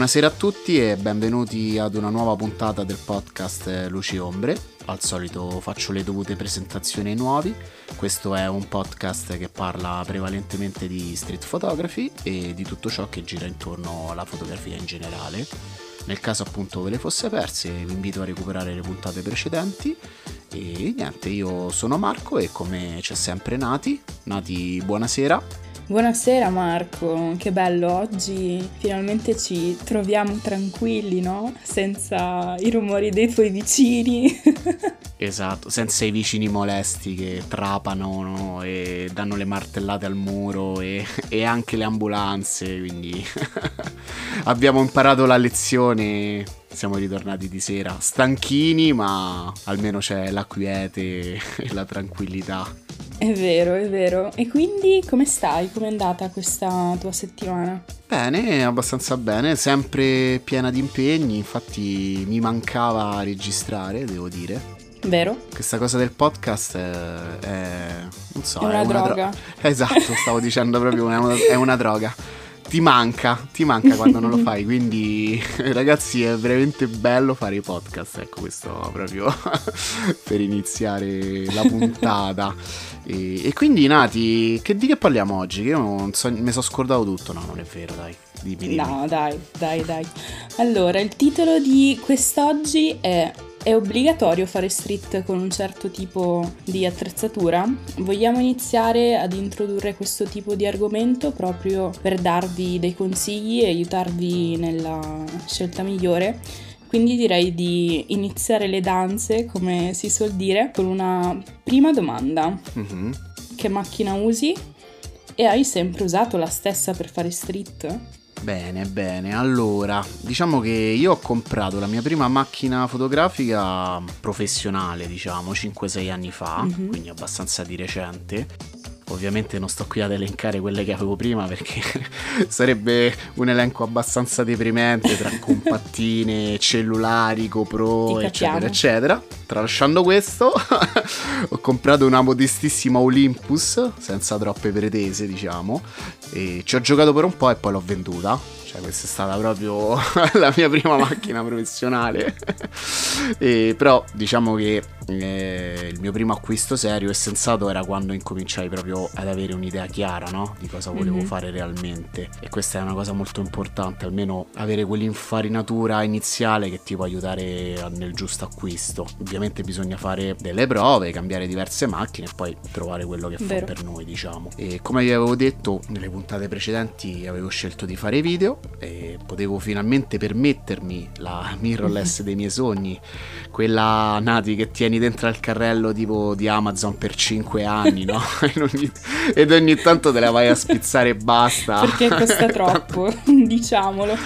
Buonasera a tutti e benvenuti ad una nuova puntata del podcast Luci Ombre. Al solito faccio le dovute presentazioni ai nuovi. Questo è un podcast che parla prevalentemente di street photography e di tutto ciò che gira intorno alla fotografia in generale. Nel caso appunto ve le fosse perse, vi invito a recuperare le puntate precedenti. E niente, io sono Marco e come c'è sempre Nati. Nati, buonasera. Buonasera Marco, che bello, oggi finalmente ci troviamo tranquilli, no? Senza i rumori dei tuoi vicini. esatto, senza i vicini molesti che trapano no? e danno le martellate al muro e, e anche le ambulanze, quindi abbiamo imparato la lezione siamo ritornati di sera, stanchini, ma almeno c'è la quiete e la tranquillità. È vero, è vero. E quindi come stai? Com'è andata questa tua settimana? Bene, abbastanza bene, sempre piena di impegni, infatti mi mancava registrare, devo dire. Vero? Questa cosa del podcast è, è non so, è una, è una droga. Dro- esatto, stavo dicendo proprio, è una, è una droga ti manca, ti manca quando non lo fai. Quindi, ragazzi, è veramente bello fare i podcast. Ecco, questo proprio per iniziare la puntata. E, e, quindi, Nati, che, di che parliamo oggi? Che io non so, mi sono scordato tutto. No, non è vero, dai. Dimmi, dimmi. No, dai, dai, dai. Allora, il titolo di quest'oggi è è obbligatorio fare street con un certo tipo di attrezzatura? Vogliamo iniziare ad introdurre questo tipo di argomento proprio per darvi dei consigli e aiutarvi nella scelta migliore. Quindi direi di iniziare le danze, come si suol dire, con una prima domanda. Mm-hmm. Che macchina usi? E hai sempre usato la stessa per fare street? Bene, bene. Allora, diciamo che io ho comprato la mia prima macchina fotografica professionale, diciamo, 5-6 anni fa, mm-hmm. quindi abbastanza di recente. Ovviamente non sto qui ad elencare quelle che avevo prima perché sarebbe un elenco abbastanza deprimente tra compattine, cellulari, GoPro, eccetera, eccetera. Tralasciando questo, ho comprato una modestissima Olympus, senza troppe pretese, diciamo, e ci ho giocato per un po' e poi l'ho venduta cioè, questa è stata proprio la mia prima macchina professionale. e, però diciamo che eh, il mio primo acquisto serio e sensato era quando incominciai proprio ad avere un'idea chiara no? di cosa volevo mm-hmm. fare realmente. E questa è una cosa molto importante, almeno avere quell'infarinatura iniziale che ti può aiutare nel giusto acquisto. Ovviamente bisogna fare delle prove, cambiare diverse macchine e poi trovare quello che Vero. fa per noi, diciamo. E come vi avevo detto nelle puntate precedenti, avevo scelto di fare video e potevo finalmente permettermi la mirrorless dei miei sogni, quella Nati che tieni dentro al carrello tipo di Amazon per 5 anni, no? ogni, ed ogni tanto te la vai a spizzare e basta. Perché costa troppo, diciamolo.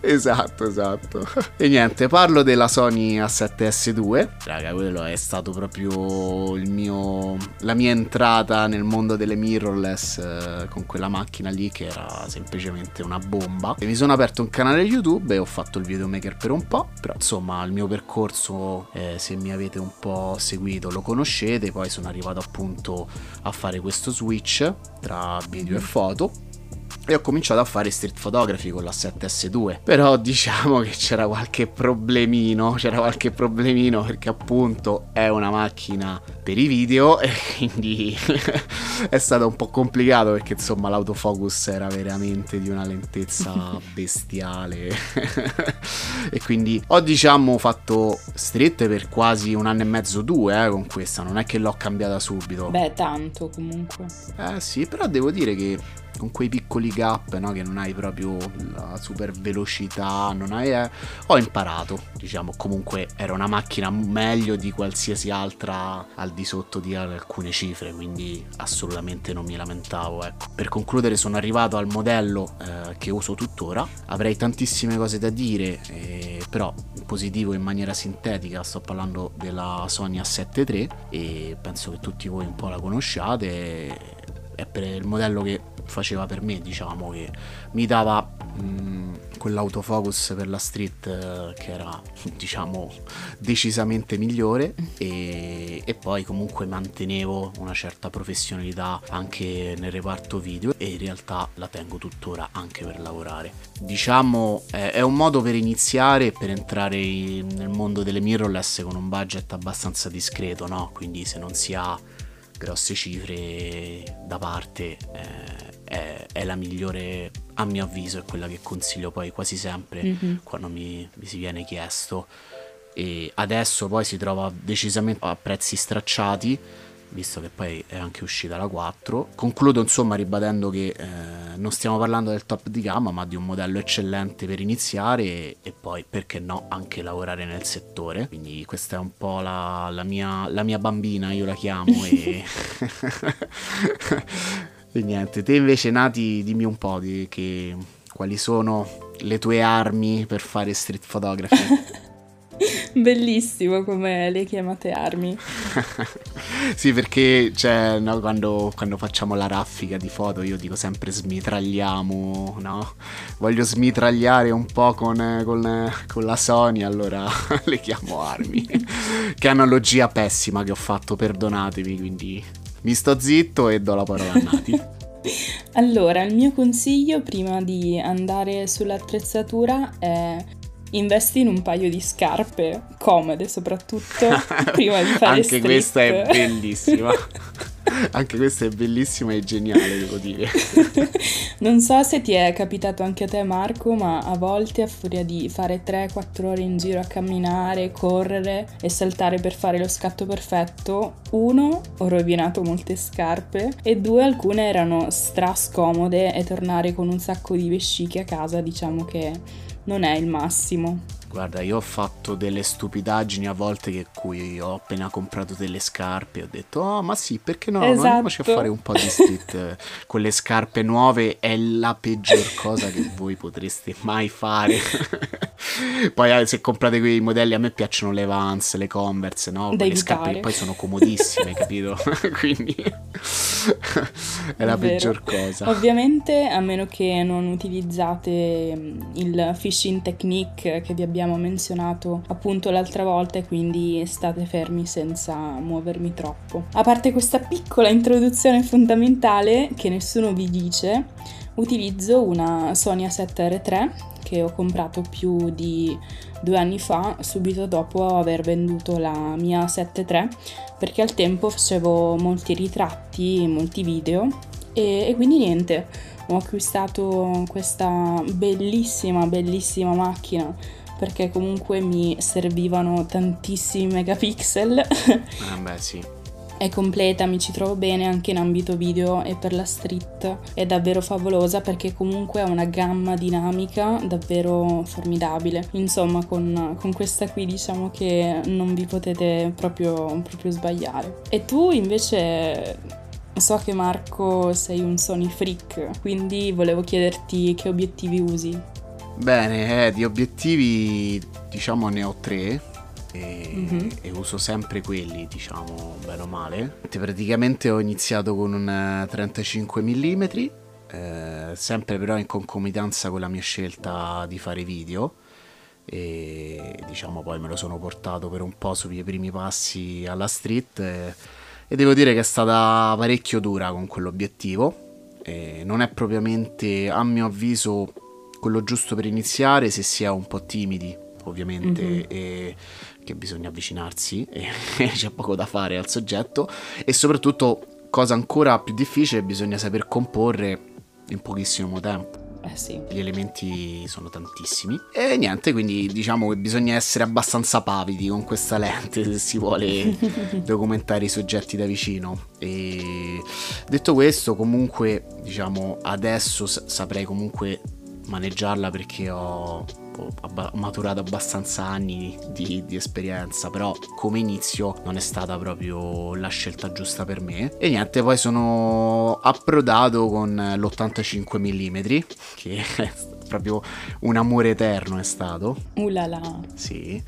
esatto, esatto. E niente, parlo della Sony A7S2. Raga, quello è stato proprio il mio la mia entrata nel mondo delle mirrorless eh, con quella macchina lì che era semplicemente una bomba bomba. E mi sono aperto un canale YouTube e ho fatto il videomaker per un po', però insomma il mio percorso, eh, se mi avete un po' seguito, lo conoscete, poi sono arrivato appunto a fare questo switch tra video e foto e ho cominciato a fare street photography con la 7S2 però diciamo che c'era qualche problemino c'era qualche problemino perché appunto è una macchina per i video e quindi è stato un po' complicato perché insomma l'autofocus era veramente di una lentezza bestiale. E quindi ho diciamo fatto street per quasi un anno e mezzo due eh, con questa. Non è che l'ho cambiata subito. Beh tanto comunque. Eh sì però devo dire che con quei piccoli gap no? che non hai proprio la super velocità, non hai, eh, ho imparato, diciamo, comunque era una macchina meglio di qualsiasi altra al di sotto di alcune cifre, quindi assolutamente non mi lamentavo. Ecco. Per concludere sono arrivato al modello eh, che uso tuttora, avrei tantissime cose da dire, eh, però in positivo in maniera sintetica sto parlando della Sony A7 III e penso che tutti voi un po' la conosciate è per il modello che faceva per me, diciamo, che mi dava mh, mm, quell'autofocus per la street eh, che era diciamo decisamente migliore e, e, poi comunque mantenevo una certa professionalità anche nel reparto video e in realtà la tengo tuttora anche per lavorare diciamo è, è un modo per iniziare e per entrare in, nel mondo delle mirrorless con un budget abbastanza discreto no? quindi se non si ha grosse cifre da parte eh, è, è, la migliore a mio avviso, è quella che consiglio poi quasi sempre mm-hmm. quando mi, mi si viene chiesto. E adesso poi si trova decisamente a prezzi stracciati visto che poi è anche uscita la 4. Concludo insomma ribadendo che eh, non stiamo parlando del top di gamma, ma di un modello eccellente per iniziare e, e poi perché no anche lavorare nel settore. Quindi questa è un po' la, la, mia, la mia, bambina, io la chiamo e... e niente, te invece Nati dimmi un po' di che, quali sono le tue armi per fare street photography. Bellissimo come le chiamate armi. sì, perché cioè, no, quando, quando, facciamo la raffica di foto io dico sempre smitragliamo, no? Voglio smitragliare un po' con, con, con la Sony, allora le chiamo armi. che analogia pessima che ho fatto, perdonatemi, quindi mi sto zitto e do la parola a Nati. Allora, il mio consiglio prima di andare sull'attrezzatura è investi in un paio di scarpe comode soprattutto prima di fare Anche street. questa è bellissima. Anche questa è bellissima e geniale, devo dire. non so se ti è capitato anche a te, Marco, ma a volte a furia di fare 3-4 ore in giro a camminare, correre e saltare per fare lo scatto perfetto, uno, ho rovinato molte scarpe e due, alcune erano stra scomode e tornare con un sacco di vesciche a casa, diciamo che non è il massimo. Guarda, io ho fatto delle stupidaggini a volte che cui ho appena comprato delle scarpe ho detto, oh ma sì, perché no? Esatto. Andiamoci a fare un po' di street con le scarpe nuove, è la peggior cosa che voi potreste mai fare. poi eh, se comprate quei modelli, a me piacciono le Vans, le Converse, no? Devi le scarpe che poi sono comodissime, capito? Quindi è la peggior cosa. Ovviamente, a meno che non utilizzate mm, il fishing technique che vi abbiamo abbiamo menzionato appunto l'altra volta e quindi state fermi senza muovermi troppo. A parte questa piccola introduzione fondamentale che nessuno vi dice, utilizzo una Sony A7R3 che ho comprato più di due anni fa, subito dopo aver venduto la mia 7 perché al tempo facevo molti ritratti, molti video e, e quindi niente, ho acquistato questa bellissima, bellissima macchina perché comunque mi servivano tantissimi megapixel. Ah beh sì. È completa, mi ci trovo bene anche in ambito video e per la street. È davvero favolosa perché comunque ha una gamma dinamica davvero formidabile. Insomma, con, con questa qui diciamo che non vi potete proprio, proprio sbagliare. E tu invece So che Marco sei un Sony freak, quindi volevo chiederti che obiettivi usi. Bene, eh, di obiettivi diciamo ne ho tre e, mm-hmm. e, uso sempre quelli, diciamo, bene o male. Praticamente ho iniziato con un 35 mm, eh, sempre però in concomitanza con la mia scelta di fare video e diciamo poi me lo sono portato per un po' sui miei primi passi alla street e, e devo dire che è stata parecchio dura con quell'obiettivo. E non è propriamente, a mio avviso, quello giusto per iniziare se si è un po' timidi ovviamente mm-hmm. e che bisogna avvicinarsi e c'è poco da fare al soggetto e soprattutto cosa ancora più difficile bisogna saper comporre in pochissimo tempo eh sì. Gli elementi sono tantissimi. E niente, quindi diciamo che bisogna essere abbastanza pavidi con questa lente se si vuole documentare i soggetti da vicino. E detto questo, comunque, diciamo, adesso saprei comunque maneggiarla perché ho, ho maturato abbastanza anni di, di, esperienza, però come inizio non è stata proprio la scelta giusta per me. E niente, poi sono approdato con l'85 mm, che proprio un amore eterno è stato. Ulala. Sì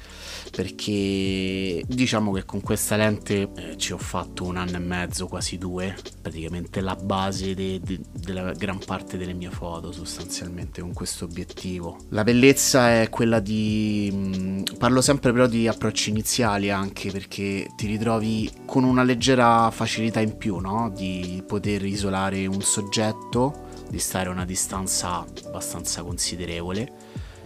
perché diciamo che con questa lente eh, ci ho fatto un anno e mezzo, quasi due, praticamente la base de- de- della gran parte delle mie foto sostanzialmente con questo obiettivo. La bellezza è quella di... Mh, mm, parlo sempre però di approcci iniziali anche perché ti ritrovi con una leggera facilità in più, no? Di poter isolare un soggetto, di stare a una distanza abbastanza considerevole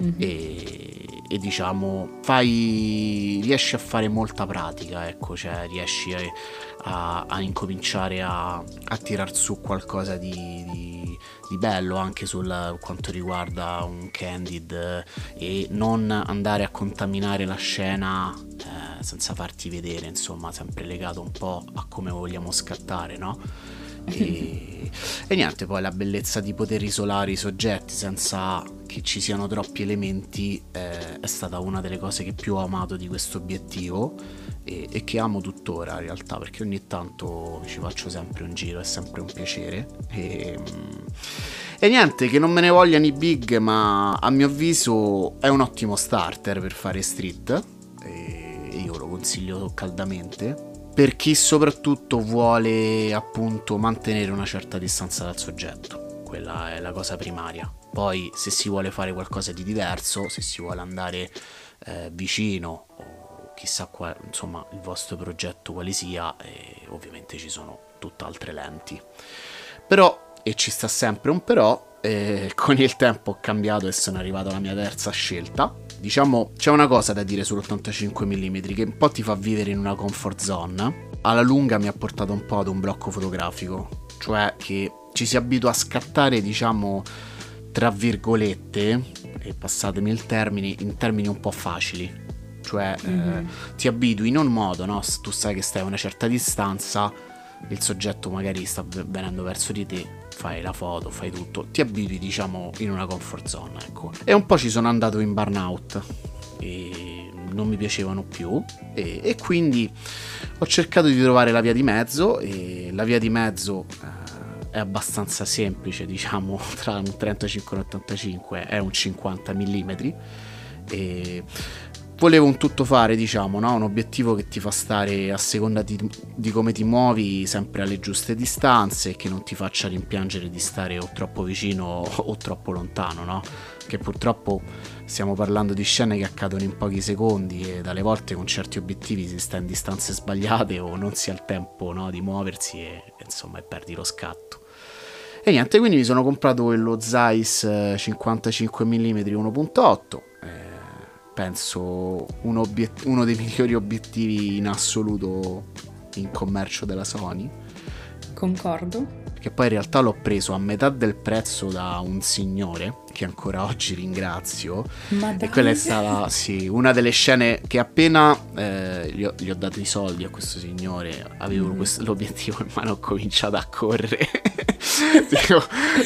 mm-hmm. e, e, diciamo fai, riesci a fare molta pratica, ecco, cioè riesci a, a, a incominciare a, a tirar su qualcosa di, di, di bello anche sul quanto riguarda un candid e non andare a contaminare la scena eh, senza farti vedere, insomma, sempre legato un po' a come vogliamo scattare, no? E, e, niente, poi la bellezza di poter isolare i soggetti senza che ci siano troppi elementi eh, è stata una delle cose che più ho amato di questo obiettivo e, e, che amo tuttora in realtà perché ogni tanto ci faccio sempre un giro, è sempre un piacere. E, e niente, che non me ne vogliano i big, ma a mio avviso è un ottimo starter per fare street e io lo consiglio caldamente per chi soprattutto vuole appunto mantenere una certa distanza dal soggetto. Quella è la cosa primaria. Poi se si vuole fare qualcosa di diverso, se si vuole andare eh, vicino o chissà qual, insomma il vostro progetto quale sia, eh, ovviamente ci sono tutt'altre lenti. Però, e ci sta sempre un però, eh, con il tempo ho cambiato e sono arrivato alla mia terza scelta Diciamo, c'è una cosa da dire sull'85 mm che un po' ti fa vivere in una comfort zone. Alla lunga mi ha portato un po' ad un blocco fotografico, cioè che ci si abitua a scattare, diciamo, tra virgolette, e passatemi il termine, in termini un po' facili. Cioè, mm-hmm. eh, ti abitui in un modo, no? Tu sai che stai a una certa distanza, il soggetto magari sta venendo verso di te, fai la foto, fai tutto, ti abitui diciamo in una comfort zone, ecco. E un po' ci sono andato in burnout. E non mi piacevano più. E, e quindi ho cercato di trovare la via di mezzo. E la via di mezzo eh, è abbastanza semplice, diciamo, tra un 35 e un 85 è un 50 mm e volevo un tuttofare, diciamo, no? un obiettivo che ti fa stare a seconda di, di, come ti muovi sempre alle giuste distanze e che non ti faccia rimpiangere di stare o troppo vicino o troppo lontano, no? Che purtroppo stiamo parlando di scene che accadono in pochi secondi e dalle volte con certi obiettivi si sta in distanze sbagliate o non si ha il tempo no? di muoversi e, insomma e perdi lo scatto. E niente, quindi mi sono comprato quello Zeiss 55 mm 1.8 penso un obiet- uno dei migliori obiettivi in assoluto in commercio della Sony. Concordo. Che poi in realtà l'ho preso a metà del prezzo da un signore che ancora oggi ringrazio. Ma dai. E quella è stata sì, una delle scene che appena eh, gli, ho, gli, ho, dato i soldi a questo signore, avevo mm. questo, l'obiettivo in mano, ho cominciato a correre.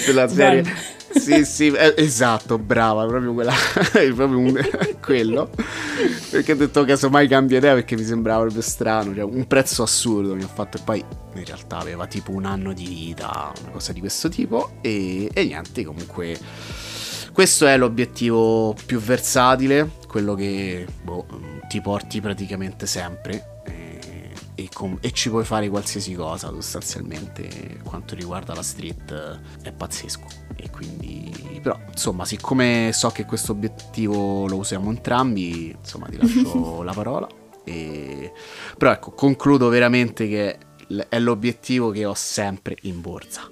Della serie sì, sì, eh, esatto, brava, proprio quella, proprio un, quello. Perché ho detto casomai cambia idea perché mi sembrava proprio strano, cioè un prezzo assurdo mi ha fatto e poi in realtà aveva tipo un anno di vita, una cosa di questo tipo e, e niente, comunque questo è l'obiettivo più versatile, quello che boh, ti porti praticamente sempre e, com- e, ci puoi fare qualsiasi cosa sostanzialmente quanto riguarda la street è pazzesco. E quindi però insomma siccome so che questo obiettivo lo usiamo entrambi insomma ti lascio la parola. E... però ecco concludo veramente che è l'obiettivo che ho sempre in borsa.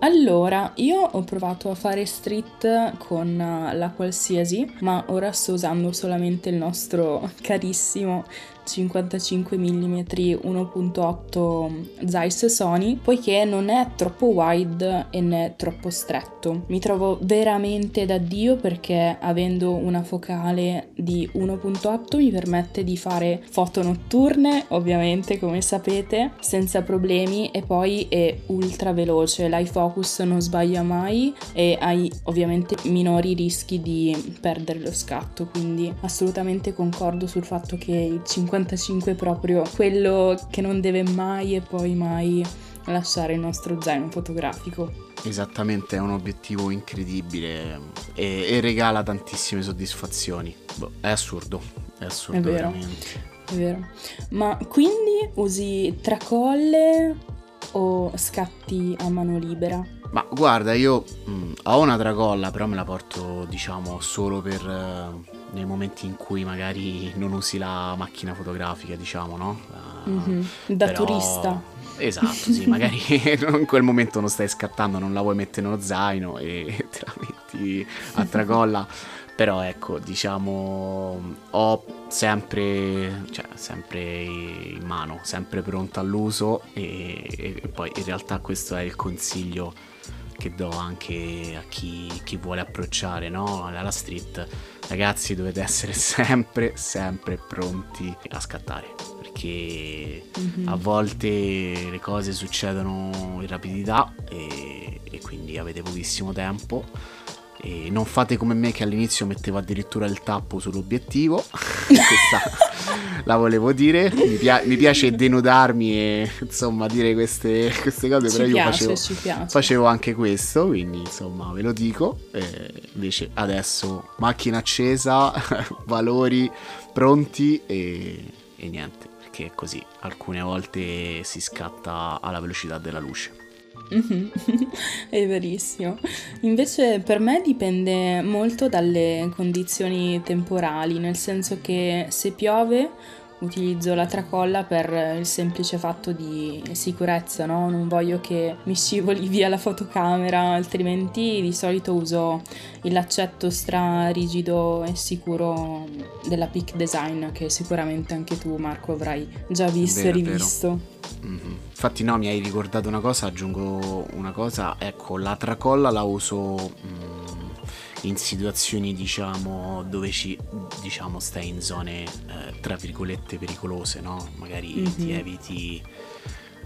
Allora, io ho provato a fare street con la qualsiasi, ma ora sto usando solamente il nostro carissimo 55 mm 1.8 Zeiss Sony poiché non è troppo wide e né troppo stretto. Mi trovo veramente da dio perché avendo una focale di 1.8 mi permette di fare foto notturne, ovviamente come sapete, senza problemi e poi è ultra veloce, l'iFocus non sbaglia mai e hai ovviamente minori rischi di perdere lo scatto, quindi assolutamente concordo sul fatto che il 50 55 è proprio quello che non deve mai e poi mai lasciare il nostro zaino fotografico. Esattamente, è un obiettivo incredibile e, e regala tantissime soddisfazioni. Boh, è assurdo, è assurdo È vero. veramente. È vero. Ma quindi usi tracolle o scatti a mano libera? Ma guarda, io mh, ho una tracolla, però me la porto, diciamo, solo per eh, nei momenti in cui magari non usi la macchina fotografica, diciamo, no? Eh, Mhm. Da però- turista. Esatto, sì, magari in quel momento non stai scattando, non la vuoi mettere nello zaino e te la metti a tracolla. Però ecco, diciamo, ho sempre, cioè, sempre in mano, sempre pronta all'uso e, e poi in realtà questo è il consiglio che do anche a chi, chi vuole approcciare no? alla street. Ragazzi dovete essere sempre, sempre pronti a scattare perché Mhm. a volte le cose succedono in rapidità e, e quindi avete pochissimo tempo. E non fate come me che all'inizio mettevo addirittura il tappo sull'obiettivo. Questa la volevo dire. Mi, pia- mi piace denudarmi e insomma dire queste, queste cose, però Ci io piace, facevo, ci piace. facevo anche questo, quindi insomma ve lo dico. Eh, invece adesso macchina accesa, valori pronti e, e niente, perché così alcune volte si scatta alla velocità della luce. È verissimo. Invece per me dipende molto dalle condizioni temporali, nel senso che se piove utilizzo la tracolla per il semplice fatto di sicurezza, no? Non voglio che mi scivoli via la fotocamera, altrimenti di solito uso il laccetto stra rigido e sicuro della Peak Design, che sicuramente anche tu Marco avrai già visto Vero, e rivisto. Mhm. Infatti no, mi hai ricordato una cosa, aggiungo una cosa, ecco, la tracolla la uso mm, in situazioni diciamo dove ci diciamo stai in zone eh, tra virgolette pericolose, no? Magari ti Mhm. eviti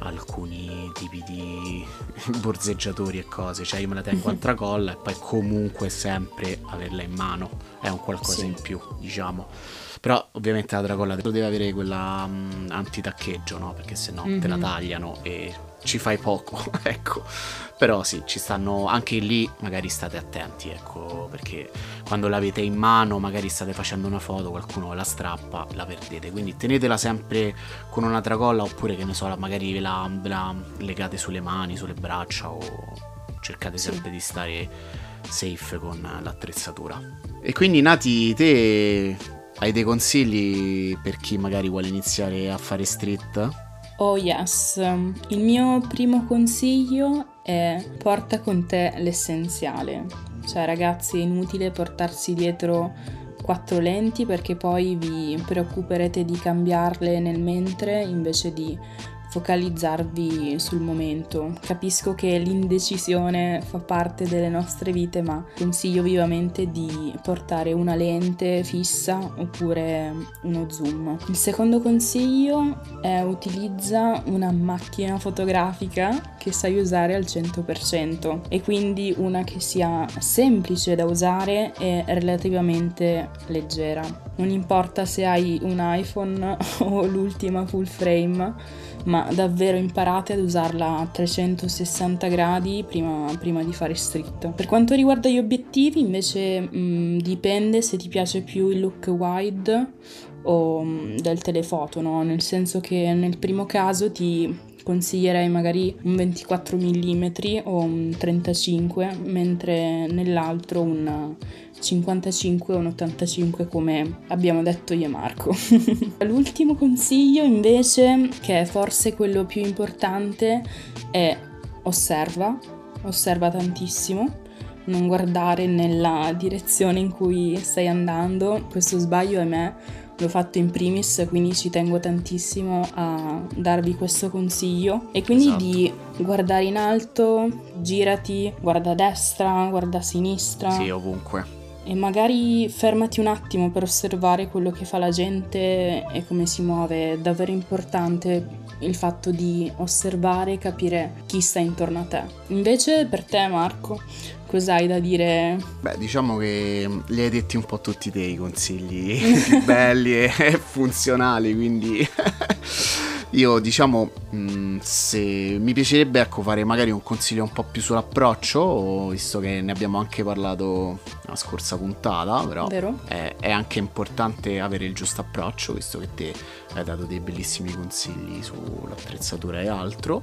alcuni tipi di borseggiatori e cose, cioè io me la tengo a tracolla e poi comunque sempre averla in mano, è un qualcosa Sì. in più, diciamo. Però ovviamente la tracolla deve avere quella mm, antitaccheggio, no? Perché se no te la Mhm. tagliano e ci fai poco, ecco. Però sì, ci stanno anche lì, magari state attenti, ecco, perché quando l'avete in mano, magari state facendo una foto, qualcuno la strappa, la perdete. Quindi tenetela sempre con una tracolla oppure che ne so, magari ve la, ve la legate sulle mani, sulle braccia o cercate Sì. sempre di stare safe con l'attrezzatura. E quindi Nati, te hai dei consigli per chi magari vuole iniziare a fare street? Oh yes, il mio primo consiglio è porta con te l'essenziale. Cioè ragazzi è inutile portarsi dietro quattro lenti perché poi vi preoccuperete di cambiarle nel mentre invece di focalizzarvi sul momento. Capisco che l'indecisione fa parte delle nostre vite, ma consiglio vivamente di portare una lente fissa oppure uno zoom. Il secondo consiglio è utilizza una macchina fotografica che sai usare al 100% e quindi una che sia semplice da usare e relativamente leggera. Non importa se hai un iPhone o l'ultima full frame, ma davvero imparate ad usarla a 360 gradi prima, prima di fare street. Per quanto riguarda gli obiettivi, invece mh, dipende se ti piace più il look wide o mh, del telefoto, no? Nel senso che nel primo caso ti consiglierei magari un 24 mm o un 35, mentre nell'altro un 55 o un 85 come abbiamo detto io e Marco. L'ultimo consiglio invece, che è forse quello più importante, è osserva, osserva tantissimo, non guardare nella direzione in cui stai andando. Questo sbaglio è me, l'ho fatto in primis, quindi ci tengo tantissimo a darvi questo consiglio. E quindi Esatto. di guardare in alto, girati, guarda a destra, guarda a sinistra Sì, ovunque. E magari fermati un attimo per osservare quello che fa la gente e come si muove. È davvero importante il fatto di osservare e capire chi sta intorno a te. Invece per te Marco, cos'hai da dire? Beh, diciamo che li hai detti un po' tutti te i consigli belli e funzionali, quindi io diciamo mh, se mi piacerebbe ecco fare magari un consiglio un po' più sull'approccio visto che ne abbiamo anche parlato la scorsa puntata però è, è, anche importante avere il giusto approccio visto che te hai dato dei bellissimi consigli sull'attrezzatura e altro.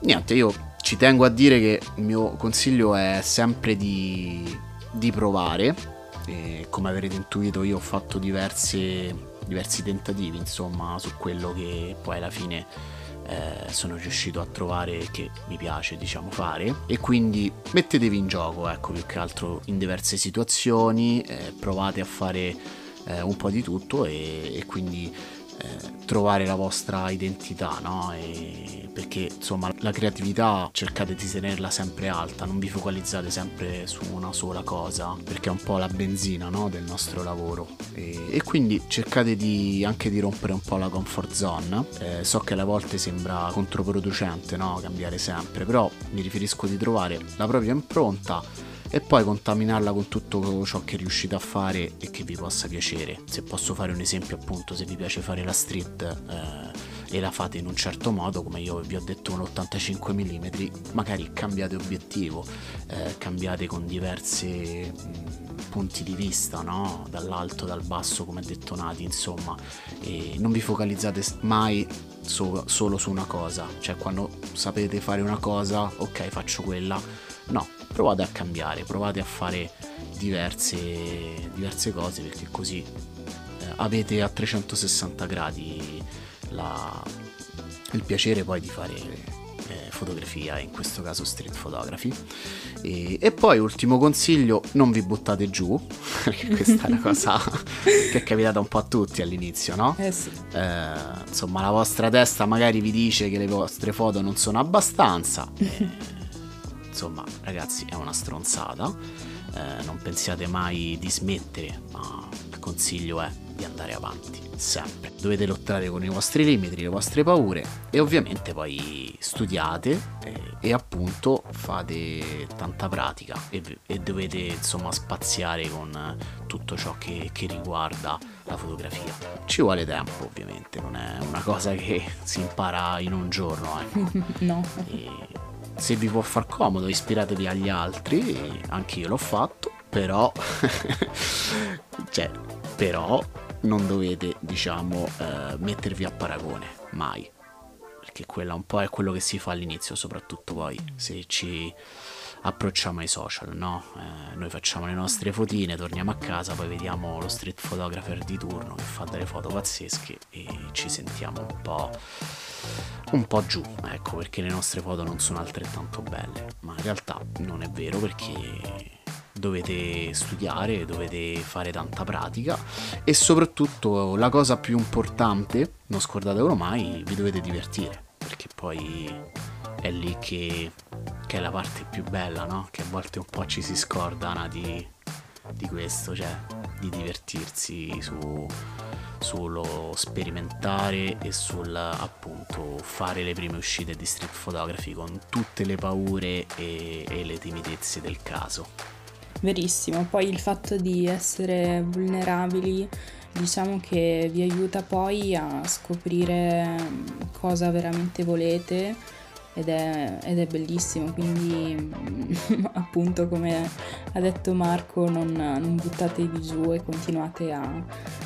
Niente io ci tengo a dire che il mio consiglio è sempre di, di provare. E come avrete intuito io ho fatto diverse diversi tentativi insomma su quello che poi alla fine eh, sono riuscito a trovare che mi piace diciamo fare. E quindi mettetevi in gioco ecco più che altro in diverse situazioni eh, provate a fare eh, un po' di tutto e, e quindi eh, trovare la vostra identità, no? E perché insomma la creatività cercate di tenerla sempre alta, non vi focalizzate sempre su una sola cosa, perché è un po' la benzina no? del nostro lavoro. E, e, quindi cercate di, anche di rompere un po' la comfort zone. Eh, so che alle volte sembra controproducente no? cambiare sempre, però mi riferisco di trovare la propria impronta e poi contaminarla con tutto ciò che riuscite a fare e che vi possa piacere. Se posso fare un esempio appunto, se vi piace fare la street eh, e la fate in un certo modo, come io vi ho detto un 85 mm, magari cambiate obiettivo, eh, cambiate con diversi punti di vista, no? dall'alto, dal basso, come ha detto Nati, insomma, e non vi focalizzate mai so- solo su una cosa, cioè quando sapete fare una cosa, ok, faccio quella, no, provate a cambiare, provate a fare diverse, diverse cose perché così eh, avete a 360 gradi la, il piacere poi di fare eh, fotografia, in questo caso street photography. E, e, poi ultimo consiglio, non vi buttate giù, perché questa è una cosa che è capitata un po' a tutti all'inizio, no? Eh sì. eh, insomma, la vostra testa magari vi dice che le vostre foto non sono abbastanza. Eh, insomma ragazzi è una stronzata, eh, non pensiate mai di smettere, ma il consiglio è di andare avanti, sempre. Dovete lottare con i vostri limiti, le vostre paure e ovviamente poi studiate e, e appunto fate tanta pratica e, e, dovete insomma spaziare con tutto ciò che, che riguarda la fotografia. Ci vuole tempo ovviamente, non è una cosa che si impara in un giorno. Ecco. no. E, se vi può far comodo ispiratevi agli altri, anche io l'ho fatto, però, cioè, però non dovete, diciamo, eh, mettervi a paragone, mai. Perché quella un po' è quello che si fa all'inizio, soprattutto poi se ci approcciamo ai social, no? Eh, noi facciamo le nostre fotine, torniamo a casa, poi vediamo lo street photographer di turno che fa delle foto pazzesche e ci sentiamo un po', un po' giù, ecco, perché le nostre foto non sono altrettanto belle, ma in realtà non è vero perché dovete studiare, dovete fare tanta pratica e soprattutto la cosa più importante, non scordatevelo mai, vi dovete divertire, perché poi è lì che che è la parte più bella, no? Che a volte un po' ci si scorda no? di, di, questo, cioè di divertirsi su, sullo sperimentare e sul appunto fare le prime uscite di street photography con tutte le paure e, e le timidezze del caso. Verissimo, poi il fatto di essere vulnerabili diciamo che vi aiuta poi a scoprire cosa veramente volete ed è, ed è bellissimo, quindi appunto come ha detto Marco non, non buttatevi giù e continuate a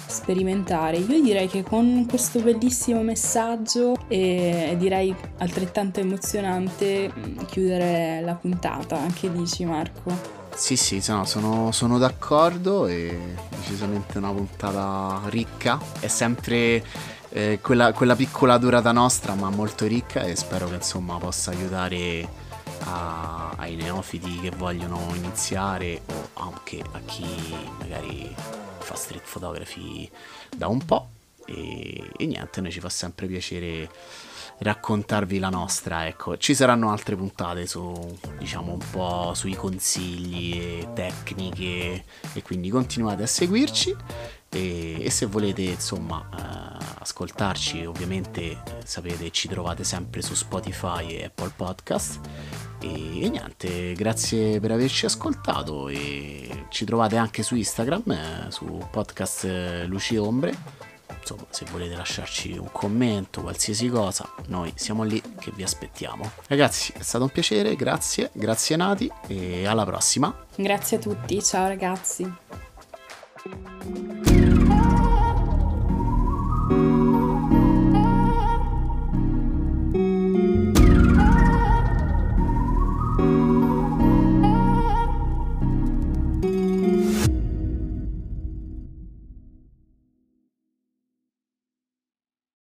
sperimentare. Io direi che con questo bellissimo messaggio e direi altrettanto emozionante chiudere la puntata, che dici Marco? Sì, sì, no, sono, sono, d'accordo e decisamente una puntata ricca. È sempre eh, quella, quella, piccola durata nostra ma molto ricca e spero che insomma possa aiutare a, ai neofiti che vogliono iniziare o anche a chi magari fa street photography da un po' e, e niente, noi ci fa sempre piacere raccontarvi la nostra, ecco. Ci saranno altre puntate su, diciamo, un po' sui consigli e tecniche e quindi continuate a seguirci. E, e se volete, insomma, eh, ascoltarci, ovviamente eh, sapete ci trovate sempre su Spotify e Apple Podcast. E, niente, grazie per averci ascoltato e ci trovate anche su Instagram, eh, su podcast eh, Luci Ombre insomma, se volete lasciarci un commento, qualsiasi cosa, noi siamo lì che vi aspettiamo. Ragazzi, è stato un piacere, grazie, grazie Nati e alla prossima. Grazie a tutti, ciao ragazzi.